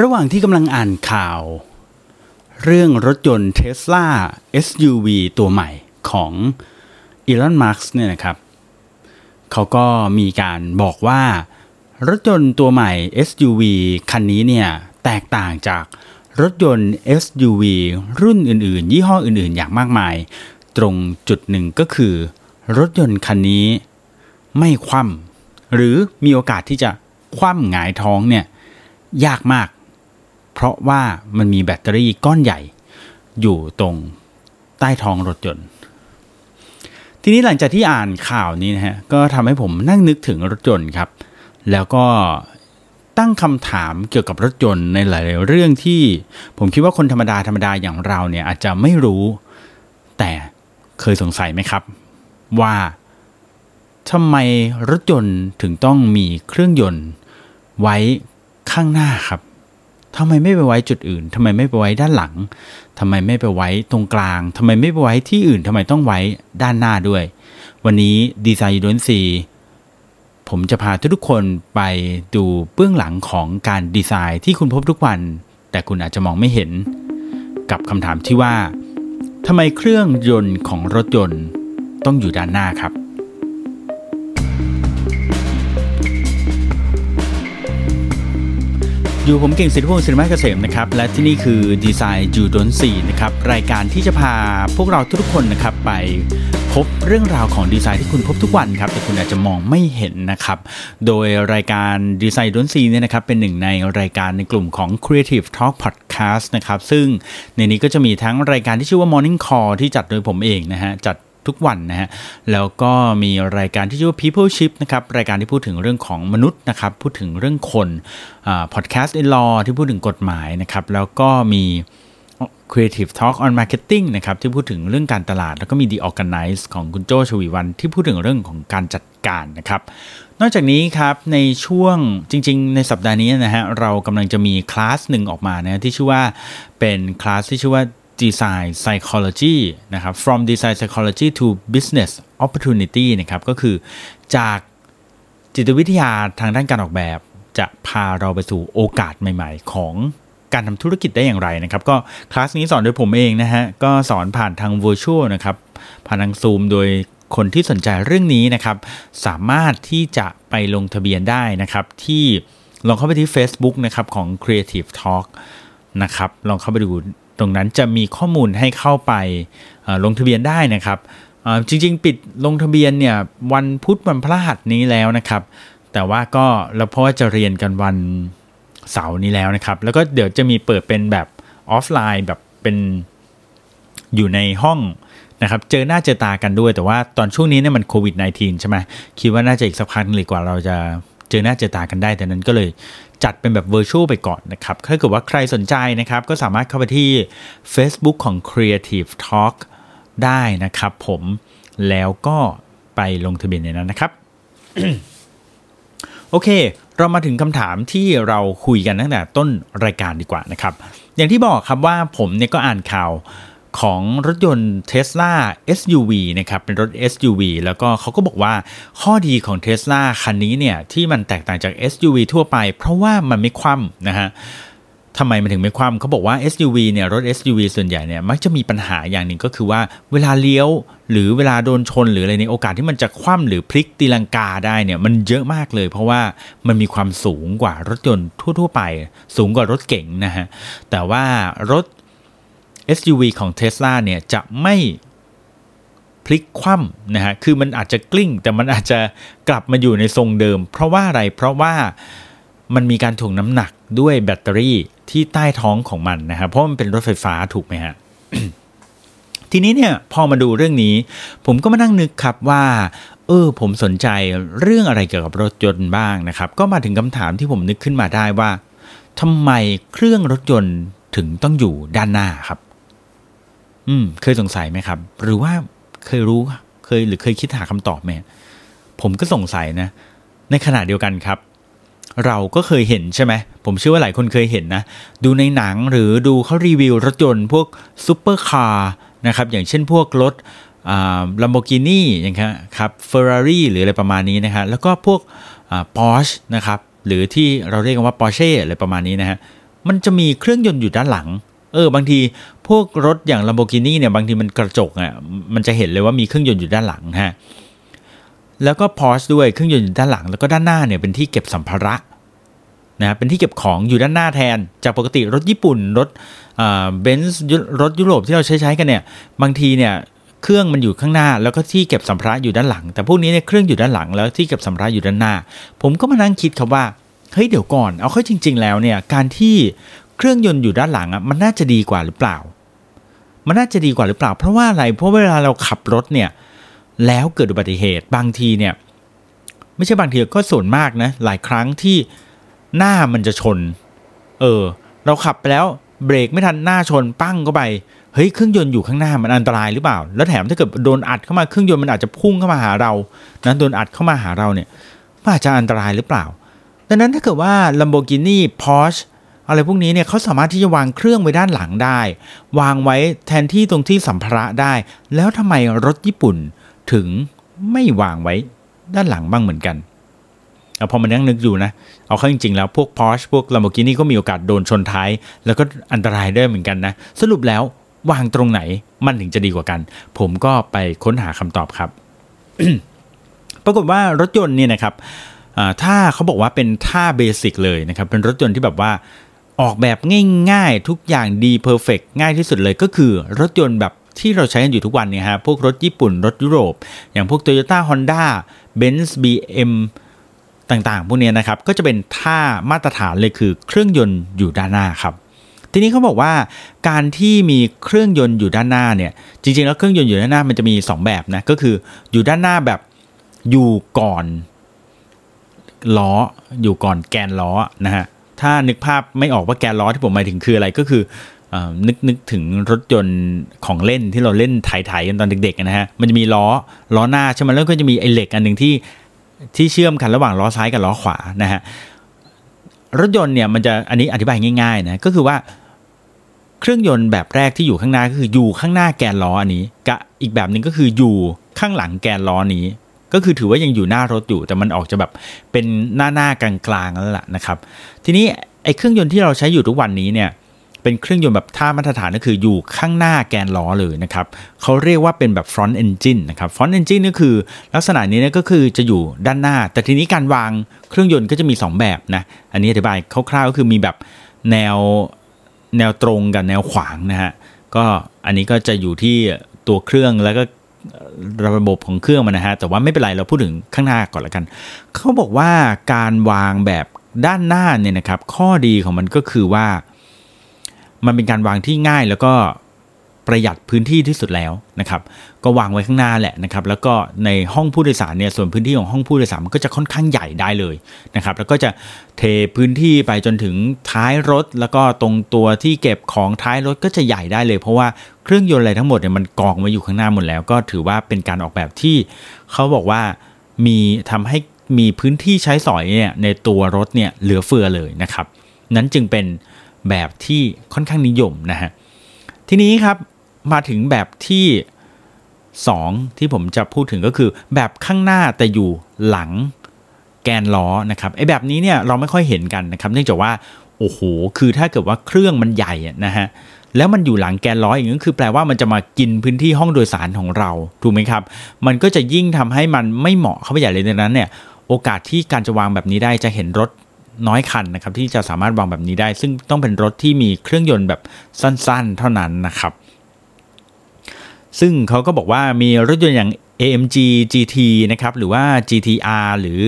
ระหว่างที่กำลังอ่านข่าว เรื่องรถยนต์ Tesla SUV ตัวใหม่ของอีลอนมาร์กเนี่ยนะครับ เขาก็มีการบอกว่า รถยนต์ตัวใหม่ SUV คันนี้เนี่ยแตกต่างจากรถยนต์ SUV รุ่นอื่นๆ ยี่ห้ออื่นๆ อย่างมากมาย ตรงจุดหนึ่งก็คือ รถยนต์คันนี้ไม่คว่ำหรือมีโอกาสที่จะคว่ำหงายท้องเนี่ยยากมาก เพราะว่ามันมีแบตเตอรี่ก้อนใหญ่อยู่ตรงใต้ท้องรถยนต์ ทีนี้หลังจากที่อ่านข่าวนี้นะฮะก็ทำให้ผมนั่งนึกถึงรถยนต์ครับ แล้วก็ตั้งคำถามเกี่ยวกับรถยนต์ในหลาย ๆ เรื่องที่ผมคิดว่าคนธรรมดาธรรมดาอย่างเราเนี่ยอาจจะไม่รู้ แต่เคยสงสัยไหมครับ ว่าทำไมรถยนต์ถึงต้องมีเครื่องยนต์ไว้ข้างหน้าครับ ทำไมไม่ไปไว้จุดอื่นทำไมไม่ไปไว้ด้านหลังทำไมไม่ไปไว้ตรงกลางทำไมไม่ไปไว้ที่อื่นทำไมต้องไว้ด้านหน้าด้วย วันนี้ดีไซน์ยูนซีผมจะพาทุกคนไปดูเบื้องหลังของการดีไซน์ที่คุณพบทุกวัน แต่คุณอาจจะมองไม่เห็น กับคำถามที่ว่าทำไมเครื่องยนต์ของรถยนต์ต้องอยู่ด้านหน้าครับ อยู่ผมเก่งสิทธิพงศ์สิริมาเกษมนะครับและที่นี่คือดีไซน์จูดนสีนะครับรายการที่จะพาพวกเราทุกคนนะครับไปพบเรื่องราวของดีไซน์ที่คุณพบทุกวันครับแต่คุณอาจจะมองไม่เห็นนะครับโดยรายการดีไซน์ดนซีเนี่ยนะครับเป็นหนึ่งในรายการในกลุ่มของ Creative Talk Podcast นะครับซึ่งในนี้ก็จะมีทั้งรายการที่ชื่อว่า Morning Call ที่จัดโดยผมเองนะฮะจัด ทุกวันนะฮะแล้วก็มีรายการที่ชื่อว่า People Ship นะครับรายการที่พูดถึงเรื่องของมนุษย์นะครับพูดถึงเรื่องคนพอดแคสต์ in law ที่พูดถึงกฎหมายนะครับแล้วก็มี Creative Talk on Marketing นะครับที่พูดถึงเรื่องการตลาด แล้วก็มี The Organize ของคุณโจชวีวันที่พูดถึงเรื่องของการจัดการนะครับ นอกจากนี้ครับในช่วงจริง ๆ ในสัปดาห์นี้นะฮะเรากำลังจะมีคลาสหนึ่งออกมานะที่ชื่อว่าเป็นคลาสที่ชื่อว่า Design Psychology นะครับ From Design Psychology to Business Opportunity นะครับก็คือจากจิตวิทยาทางด้านการออกแบบ จะพาเราไปสู่โอกาสใหม่ ๆ ของการทำธุรกิจได้อย่างไรนะครับ ก็คลาสนี้สอนโดยผมเองนะฮะ ก็สอนผ่านทาง Virtual นะครับ ผ่านทาง Zoom โดยคนที่สนใจเรื่องนี้นะครับ สามารถที่จะไปลงทะเบียนได้นะครับ ที่ลองเข้าไปที่ Facebook นะครับของ Creative Talk นะครับ ลองเข้าไปดู ตรงนั้นจะมีข้อมูลให้เข้าไปลงทะเบียนได้นะครับจริงๆ ปิดลงทะเบียนเนี่ยวันพุธวันพฤหัสนี้แล้วนะครับ แต่ว่าก็แล้วเพราะว่าจะเรียนกันวันเสาร์นี้แล้วนะครับ แล้วก็เดี๋ยวจะมีเปิดเป็นแบบออฟไลน์แบบเป็นอยู่ในห้องนะครับ เจอหน้าเจอตากันด้วย แต่ว่าตอนช่วงนี้เนี่ยมันโควิด -19 ใช่ไหมคิดว่าน่าจะอีกสักพักหนึ่งเลยกว่าเราจะเจอหน้าเจอตากันได้ แต่นั้นก็เลย จัดเป็นแบบเวอร์ชวลไปก่อนนะครับ ถ้าเกิดว่าใครสนใจนะครับ ก็สามารถเข้าไปที่ Facebook ของ Creative Talk ได้นะครับผมแล้วก็ไปลงทะเบียนในนั้นนะครับ โอเค เรามาถึงคำถามที่เราคุยกันตั้งแต่ต้นรายการดีกว่านะครับ อย่างที่บอกครับว่าผมเนี่ยก็อ่านข่าว ของรถยนต์ Tesla SUV นะครับเป็นรถ SUV แล้วก็เขาก็บอกว่าข้อดีของ Tesla คันนี้เนี่ยที่มันแตกต่างจาก SUV ทั่วไป เพราะว่ามันไม่คว่ำนะฮะทำไมมันถึงไม่คว่ำเขาบอกว่า SUV เนี่ยรถ SUV ส่วนใหญ่เนี่ยมักจะมีปัญหาอย่างหนึ่งก็คือว่าเวลาเลี้ยว หรือเวลาโดนชนหรืออะไรในโอกาสที่มันจะคว่ำหรือพลิกตีลังกาได้เนี่ยมันเยอะมากเลย เพราะว่ามันมีความสูงกว่ารถยนต์ทั่ว ๆ ไป สูงกว่ารถเก๋งนะฮะแต่ว่ารถ SUV ของ Tesla เนี่ยจะไม่พลิกคว่ำนะฮะ คือมันอาจจะกลิ้ง แต่มันอาจจะกลับมาอยู่ในทรงเดิม เพราะว่าอะไร เพราะว่ามันมีการถ่วงน้ำหนักด้วยแบตเตอรี่ที่ใต้ท้องของมันนะครับ เพราะมันเป็นรถไฟฟ้าถูกไหมฮะ ทีนี้เนี่ยพอมาดูเรื่องนี้ ผมก็มานั่งนึกครับว่า เออ ผมสนใจเรื่องอะไรเกี่ยวกับรถยนต์บ้างนะครับ ก็มาถึงคำถามที่ผมนึกขึ้นมาได้ว่าทำไมเครื่องรถยนต์ถึงต้องอยู่ด้านหน้าครับ อืม เคยสงสัยไหมครับ หรือว่าเคยรู้เคยหรือเคยคิดหาคำตอบไหมผมก็สงสัยนะ ในขณะเดียวกันครับ เราก็เคยเห็นใช่ไหมผมเชื่อว่าหลายคนเคยเห็นนะ ดูในหนังหรือดูเขารีวิวรถยนต์พวกซูเปอร์คาร์นะครับ อย่างเช่นพวกรถลัมโบกินี่อย่างเงี้ยครับเฟอร์รารี่หรืออะไรประมาณนี้นะฮะแล้วก็พวกปอร์ชนะครับ หรือที่เราเรียกกันว่าปอร์เช่อะไรประมาณนี้นะฮะมันจะมีเครื่องยนต์อยู่ด้านหลัง เออบางทีพวกรถอย่าง Lamborghini เนี่ยบางทีมันกระจกอะมันจะเห็นเลยว่ามีเครื่องยนต์อยู่ด้านหลังฮะแล้วก็ Porsche ด้วยเครื่องยนต์อยู่ด้านหลัง แล้วก็ด้านหน้าเนี่ยเป็นที่เก็บสัมภาระนะเป็นที่เก็บของอยู่ด้านหน้าแทน จากปกติรถญี่ปุ่น รถเบนซ์รถยุโรปที่เราใช้ใช้กันเนี่ยบางทีเนี่ยเครื่องมันอยู่ข้างหน้า แล้วก็ที่เก็บสัมภาระอยู่ด้านหลัง แต่พวกนี้เนี่ยเครื่องอยู่ด้านหลังแล้วที่เก็บสัมภาระอยู่ด้านหน้า ผมก็มานั่งคิดครับว่าเฮ้ยเดี๋ยวก่อนเอาเข้าจริง ๆ แล้วเนี่ยการที่ เครื่องยนต์อยู่ด้านหลังอะมันน่าจะดีกว่าหรือเปล่า มันน่าจะดีกว่าหรือเปล่า เพราะว่าอะไรเพราะเวลาเราขับรถเนี่ยแล้วเกิดอุบัติเหตุบางทีเนี่ยไม่ใช่บางทีก็ส่วนมากนะหลายครั้งที่หน้ามันจะชน เออ เราขับไปแล้วเบรกไม่ทันหน้าชนปั้งเข้าไปเฮ้ยเครื่องยนต์อยู่ข้างหน้ามันอันตรายหรือเปล่า แล้วแถมถ้าเกิดโดนอัดเข้ามาเครื่องยนต์มันอาจจะพุ่งเข้ามาหาเรานั้นโดนอัดเข้ามาหาเราเนี่ยมันอาจจะอันตรายหรือเปล่า ดังนั้นถ้าเกิดว่า Lamborghini Porsche อะไรพวกนี้เนี่ยเขาสามารถที่จะวางเครื่องไว้ด้านหลังได้ วางไว้แทนที่ตรงที่สัมภาระได้ แล้วทำไมรถญี่ปุ่นถึงไม่วางไว้ด้านหลังบ้างเหมือนกัน เออพอมันนั่งนึกอยู่นะ เอาเข้าจริงๆแล้วพวก Porsche พวก Lamborghini ก็มีโอกาสโดนชนท้าย แล้วก็อันตรายได้เหมือนกันนะ สรุปแล้ววางตรงไหนมันถึงจะดีกว่ากัน ผมก็ไปค้นหาคำตอบครับ ปรากฏว่ารถยนต์เนี่ยนะครับถ้าเขาบอกว่าเป็นท่า basic เลยนะครับ เป็นรถยนต์ที่แบบว่า ออกแบบง่ายๆ ทุกอย่างดี perfect ง่ายที่สุดเลยก็คือรถยนต์แบบที่เราใช้กันอยู่ทุกวันเนี่ยฮะพวกรถญี่ปุ่น รถยุโรป อย่างพวก Toyota Honda Benz BM ต่างๆ พวกนี้นะครับ ก็จะเป็นท่ามาตรฐานเลยคือเครื่องยนต์อยู่ด้านหน้าครับ ทีนี้เขาบอกว่าการที่มีเครื่องยนต์อยู่ด้านหน้าเนี่ย จริงๆ แล้วเครื่องยนต์อยู่ด้านหน้ามันจะมี 2 แบบนะ ก็คืออยู่ด้านหน้าแบบอยู่ก่อนล้ออยู่ก่อนแกนล้อนะฮะ ถ้านึกภาพไม่ออกว่าแกนล้อที่ผมหมายถึงคืออะไรก็คือนึกนึกถึงรถยนต์ของเล่นที่เราเล่นไถ่ๆกันตอนเด็กๆนะฮะมันจะมีล้อล้อหน้าใช่ไหมแล้วก็จะมีไอ้เหล็กอันหนึ่งที่ที่เชื่อมกันระหว่างล้อซ้ายกับล้อขวานะฮะรถยนต์เนี่ยมันจะอันนี้อธิบายง่ายๆนะก็คือว่าเครื่องยนต์แบบแรกที่อยู่ข้างหน้าก็คืออยู่ข้างหน้าแกนล้ออันนี้กับอีกแบบหนึ่งก็คืออยู่ข้างหลังแกนล้อนี้ ก็คือถือว่ายังอยู่หน้ารถอยู่ แต่มันออกจะแบบเป็นหน้าหน้ากลางๆแล้วล่ะนะครับ ทีนี้ไอ้เครื่องยนต์ที่เราใช้อยู่ทุกวันนี้เนี่ยเป็นเครื่องยนต์แบบท่ามาตรฐานก็คืออยู่ข้างหน้าแกนล้อเลยนะครับเขาเรียกว่าเป็นแบบ front engine นะครับ front engine นี่คือ ลักษณะนี้นี่ก็คือจะอยู่ด้านหน้า แต่ทีนี้การวางเครื่องยนต์ก็จะมี 2 แบบนะ อันนี้อธิบายคร่าวๆก็คือมีแบบแนวแนวตรงกับแนวขวางนะฮะก็อันนี้ก็จะอยู่ที่ตัวเครื่องแล้วก็ ระบบของเครื่องมันนะฮะ แต่ว่าไม่เป็นไรเราพูดถึงข้างหน้าก่อนละกัน เขาบอกว่าการวางแบบด้านหน้าเนี่ยนะครับ ข้อดีของมันก็คือว่า มันเป็นการวางที่ง่ายแล้วก็ ประหยัดพื้นที่ที่สุดแล้วนะครับ ก็วางไว้ข้างหน้าแหละนะครับ แล้วก็ในห้องผู้โดยสารเนี่ยส่วนพื้นที่ของห้องผู้โดยสารมันก็จะค่อนข้างใหญ่ได้เลยนะครับ แล้วก็จะเทพื้นที่ไปจนถึงท้ายรถ แล้วก็ตรงตัวที่เก็บของท้ายรถก็จะใหญ่ได้เลย เพราะว่าเครื่องยนต์อะไรทั้งหมดเนี่ยมันกองไว้อยู่ข้างหน้าหมดแล้ว ก็ถือว่าเป็นการออกแบบที่เขาบอกว่ามีทำให้มีพื้นที่ใช้สอยเนี่ยในตัวรถเนี่ยเหลือเฟือเลยนะครับ นั้นจึงเป็นแบบที่ค่อนข้างนิยมนะฮะทีนี้ครับ มาถึงแบบที่ 2 ที่ผมจะพูดถึงก็คือแบบข้างหน้าแต่อยู่หลังแกนล้อนะครับไอ้แบบนี้เนี่ยเราไม่ค่อยเห็นกันนะครับ เนื่องจากว่าโอ้โหคือถ้าเกิดว่าเครื่องมันใหญ่นะฮะแล้วมันอยู่หลังแกนล้ออย่างนี้คือแปลว่ามันจะมากินพื้นที่ห้องโดยสารของเราถูกไหมครับ มันก็จะยิ่งทำให้มันไม่เหมาะเข้าไปใหญ่เลยดังนั้นเนี่ยโอกาสที่การจะวางแบบนี้ได้จะเห็นรถน้อยคันนะครับที่จะสามารถวางแบบนี้ได้ ซึ่งต้องเป็นรถที่มีเครื่องยนต์แบบสั้น ๆ เท่านั้นนะครับ ซึ่งเขาก็บอกว่ามีรถยนต์อย่าง AMG GT นะครับหรือว่า GTR หรือ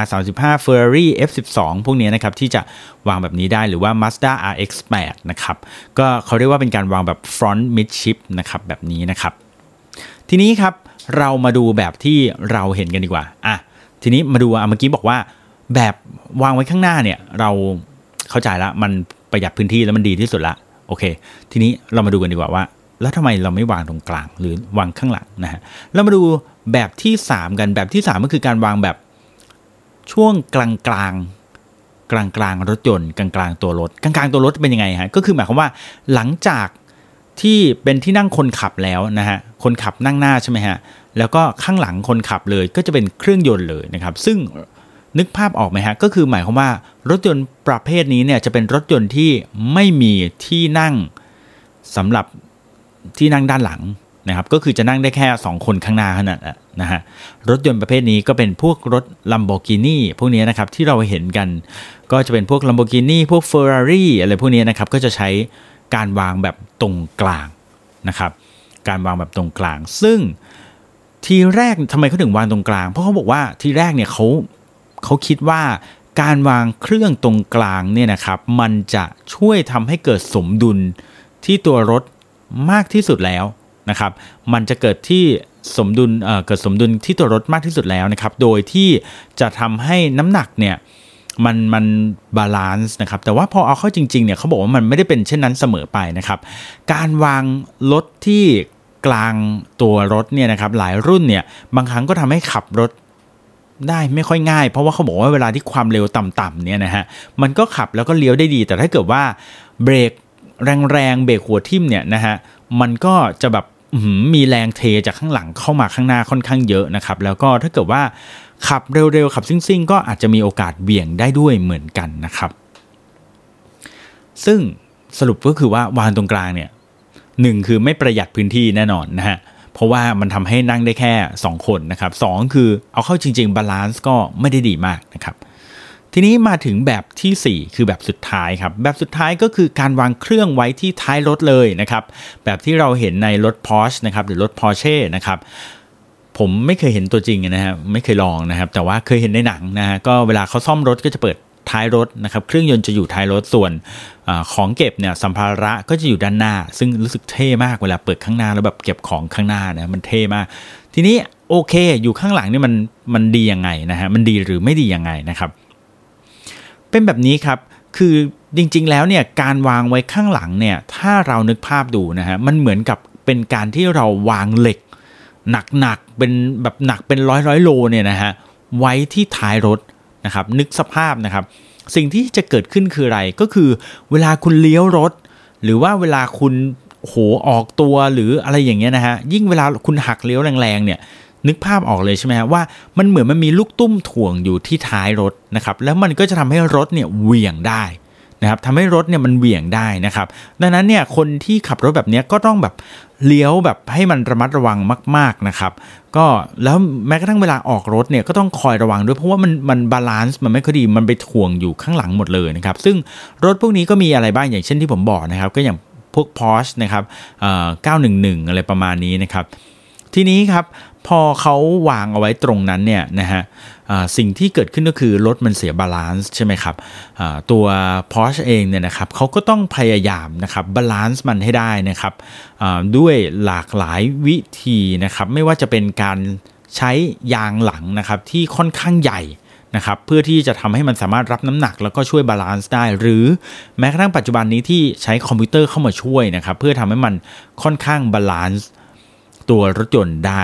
R35 Ferrari F12 พวกนี้นะครับที่จะวางแบบนี้ได้หรือว่า Mazda RX8 นะครับก็เขาเรียกว่าเป็นการวางแบบ front mid ship นะครับแบบนี้นะครับ ทีนี้ครับเรามาดูแบบที่เราเห็นกันดีกว่าอะทีนี้มาดูอะเมื่อกี้บอกว่าแบบวางไว้ข้างหน้าเนี่ยเราเข้าใจละมันประหยัดพื้นที่แล้วมันดีที่สุดละโอเค ทีนี้เรามาดูกันดีกว่าว่า แล้วทำไมเราไม่วางตรงกลางหรือวางข้างหลังนะฮะเรามาดูแบบที่ 3 กันแบบที่ 3 ก็คือการวางแบบช่วงกลางกลางกลางกลางรถยนต์กลางกลางตัวรถกลางกลางตัวรถเป็นยังไงฮะก็คือหมายความว่าหลังจากที่เป็นที่นั่งคนขับแล้วนะฮะคนขับนั่งหน้าใช่ไหมฮะแล้วก็ข้างหลังคนขับเลยก็จะเป็นเครื่องยนต์เลยนะครับ ซึ่งนึกภาพออกไหมฮะก็คือหมายความว่ารถยนต์ประเภทนี้เนี่ยจะเป็นรถยนต์ที่ไม่มีที่นั่งสำหรับ ที่นั่งด้านหลังนะครับก็คือจะนั่งได้แค่ 2 คนข้างหน้าเท่านั้นนะฮะรถยนต์ประเภทนี้ก็เป็นพวกรถ Lamborghini พวกนี้นะครับที่เราเห็นกัน ก็จะเป็นพวก Lamborghini พวก Ferrari อะไรพวกนี้นะครับก็จะใช้การวางแบบตรงกลางนะครับการวางแบบตรงกลาง ซึ่งทีแรกทำไมเขาถึงวางตรงกลาง เพราะเขาบอกว่าทีแรกเนี่ยเขาเขาคิดว่าการวางเครื่องตรงกลางเนี่ยนะครับมันจะช่วยทำให้เกิดสมดุลที่ตัวรถ มากที่สุดแล้วนะครับ มันจะเกิดที่สมดุล เกิดสมดุลที่ตัวรถมากที่สุดแล้วนะครับ โดยที่จะทำให้น้ำหนักเนี่ยมันมัน balance นะครับ แต่ว่าพอเอาเข้าจริงๆเนี่ยเขาบอกว่ามันไม่ได้เป็นเช่นนั้นเสมอไปนะครับ การวางรถที่กลางตัวรถเนี่ยนะครับหลายรุ่นเนี่ยบางครั้งก็ทำให้ขับรถได้ไม่ค่อยง่าย เพราะว่าเขาบอกว่าเวลาที่ความเร็วต่ำๆเนี่ยนะฮะมันก็ขับแล้วก็เลี้ยวได้ดี แต่ถ้าเกิดว่าเบรก แรงๆเบรกหัวทิ่มเนี่ยนะฮะมันก็จะแบบมีแรงเทจากข้างหลังเข้ามาข้างหน้าค่อนข้างเยอะนะครับแล้วก็ถ้าเกิดว่าขับเร็วๆขับซิ่งๆ ก็อาจจะมีโอกาสเบี่ยงได้ด้วยเหมือนกันนะครับ ซึ่งสรุปก็คือว่าวางตรงกลางเนี่ยหนึ่งคือไม่ประหยัดพื้นที่แน่นอนนะฮะเพราะว่ามันทำให้นั่งได้แค่ 2 คนนะครับสคือเอาเข้าจริง ๆ บาลานซ์ก็ไม่ได้ดีมากนะครับ ทีนี้มาถึงแบบที่ 4 คือแบบสุดท้ายครับ แบบสุดท้ายก็คือการวางเครื่องไว้ที่ท้ายรถเลยนะครับ แบบที่เราเห็นในรถ Porsche นะครับ หรือรถ Porsche นะครับผมไม่เคยเห็นตัวจริงนะครับไม่เคยลองนะครับ แต่ว่าเคยเห็นในหนังนะฮะก็เวลาเขาซ่อมรถก็จะเปิดท้ายรถนะครับ เครื่องยนต์จะอยู่ท้ายรถส่วนอของเก็บเนี่ยสัมภาระก็จะอยู่ด้านหน้า ซึ่งรู้สึกเท่มากเวลาเปิดข้างหน้าแล้วแบบเก็บของข้างหน้านะมันเท่มาก ทีนี้โอเค อยู่ข้างหลังนี่มันมันดียังไงนะฮะมันดีหรือไม่ดียังไงนะครับ เป็นแบบนี้ครับ คือจริงๆ แล้วเนี่ยการวางไว้ข้างหลังเนี่ยถ้าเรานึกภาพดูนะฮะมันเหมือนกับเป็นการที่เราวางเหล็กหนักๆเป็นแบบหนักเป็นร้อยร้อยโลเนี่ยนะฮะไว้ที่ท้ายรถนะครับนึกสภาพนะครับ สิ่งที่จะเกิดขึ้นคืออะไรก็คือ เวลาคุณเลี้ยวรถ หรือว่าเวลาคุณโหออกตัวหรืออะไรอย่างเงี้ยนะฮะยิ่งเวลาคุณหักเลี้ยวแรงๆเนี่ย นึกภาพออกเลยใช่ไหมฮะว่ามันเหมือนมันมีลูกตุ้มถ่วงอยู่ที่ท้ายรถนะครับแล้วมันก็จะทำให้รถเนี่ยเหวี่ยงได้นะครับทำให้รถเนี่ยมันเหวี่ยงได้นะครับ ดังนั้นเนี่ยคนที่ขับรถแบบนี้ก็ต้องแบบเลี้ยวแบบให้มันระมัดระวังมาก ๆนะครับ ก็แล้วแม้กระทั่งเวลาออกรถเนี่ยก็ต้องคอยระวังด้วยเพราะว่ามันมันบาลานซ์มันไม่ค่อยดีมันไปถ่วงอยู่ข้างหลังหมดเลยนะครับ ซึ่งรถพวกนี้ก็มีอะไรบ้างอย่างเช่นที่ผมบอกนะครับ ก็อย่างพวก Porsche นะครับเอ่อ911 อะไรประมาณนี้นะครับ ทีนี้ครับพอเขาวางเอาไว้ตรงนั้นเนี่ยนะฮะสิ่งที่เกิดขึ้นก็คือรถมันเสีย balance ใช่ไหมครับตัว Porsche เองเนี่ยนะครับเขาก็ต้องพยายามนะครับ balance มันให้ได้นะครับด้วยหลากหลายวิธีนะครับไม่ว่าจะเป็นการใช้ยางหลังนะครับที่ค่อนข้างใหญ่นะครับเพื่อที่จะทำให้มันสามารถรับน้ำหนักแล้วก็ช่วย balance ได้ หรือแม้กระทั่งปัจจุบันนี้ที่ใช้คอมพิวเตอร์เข้ามาช่วยนะครับเพื่อทำให้มันค่อนข้าง balance ตัวรถยนต์ได้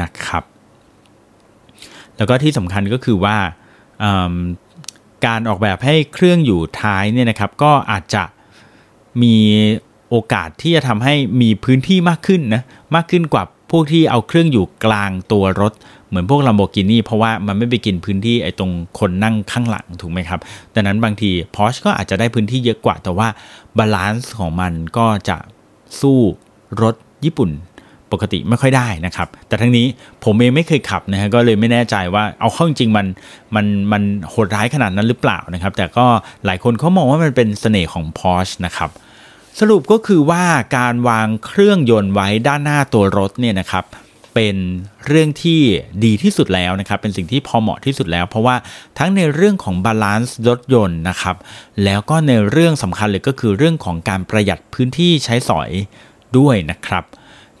นะครับ แล้วก็ที่สำคัญก็คือว่าการออกแบบให้เครื่องอยู่ท้ายเนี่ยนะครับ ก็อาจจะมีโอกาสที่จะทำให้มีพื้นที่มากขึ้นนะมากขึ้นกว่าพวกที่เอาเครื่องอยู่กลางตัวรถ เหมือนพวก Lamborghini เพราะว่ามันไม่ไปกินพื้นที่ไอ้ตรงคนนั่งข้างหลังถูกไหมครับดังนั้นบางที Porsche ก็อาจจะได้พื้นที่เยอะกว่า แต่ว่าบาลานซ์ของมันก็จะสู้รถญี่ปุ่น ปกติไม่ค่อยได้นะครับ แต่ทั้งนี้ผมเองไม่เคยขับนะฮะก็เลยไม่แน่ใจว่าเอาเข้าจริงมันมันมันโหดร้ายขนาดนั้นหรือเปล่านะครับ แต่ก็หลายคนเขามองว่ามันเป็นเสน่ห์ของ Porsche นะครับสรุปก็คือว่าการวางเครื่องยนต์ไว้ด้านหน้าตัวรถเนี่ยนะครับเป็นเรื่องที่ดีที่สุดแล้วนะครับ เป็นสิ่งที่พอเหมาะที่สุดแล้ว เพราะว่าทั้งในเรื่องของบาลานซ์รถยนต์นะครับ แล้วก็ในเรื่องสำคัญเลยก็คือเรื่องของการประหยัดพื้นที่ใช้สอยด้วยนะครับ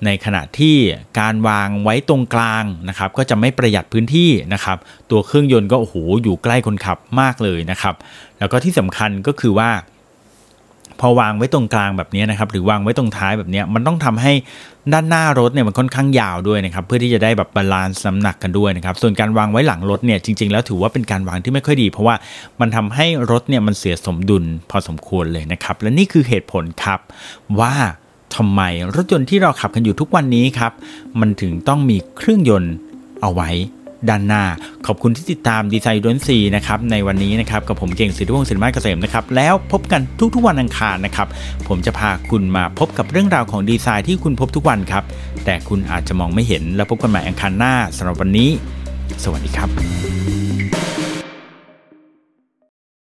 ในขณะที่การวางไว้ตรงกลางนะครับก็จะไม่ประหยัดพื้นที่นะครับตัวเครื่องยนต์ก็โอ้โหอยู่ใกล้คนขับมากเลยนะครับ แล้วก็ที่สำคัญก็คือว่า พอวางไว้ตรงกลางแบบนี้นะครับหรือวางไว้ตรงท้ายแบบนี้มันต้องทำให้ด้านหน้ารถเนี่ยมันค่อนข้างยาวด้วยนะครับเพื่อที่จะได้แบบ balance น้ำหนักกันด้วยนะครับส่วนการวางไว้หลังรถเนี่ยจริง ๆ แล้วถือว่าเป็นการวางที่ไม่ค่อยดี เพราะว่ามันทำให้รถเนี่ยมันเสียสมดุลพอสมควรเลยนะครับและนี่คือเหตุผลครับว่า ทำไมรถยนต์ที่เราขับกันอยู่ทุกวันนี้ครับ มันถึงต้องมีเครื่องยนต์เอาไว้ด้านหน้า ขอบคุณที่ติดตามดีไซน์ดนซีนะครับในวันนี้นะครับกับผมเก่งสิทธิวงศ์สินมาเกษมนะครับแล้วพบกันทุกๆวันอังคารนะครับผมจะพาคุณมาพบกับเรื่องราวของดีไซน์ที่คุณพบทุกวันครับ แต่คุณอาจจะมองไม่เห็นแล้วพบกันใหม่อังคารหน้าสำหรับวันนี้ สวัสดีครับ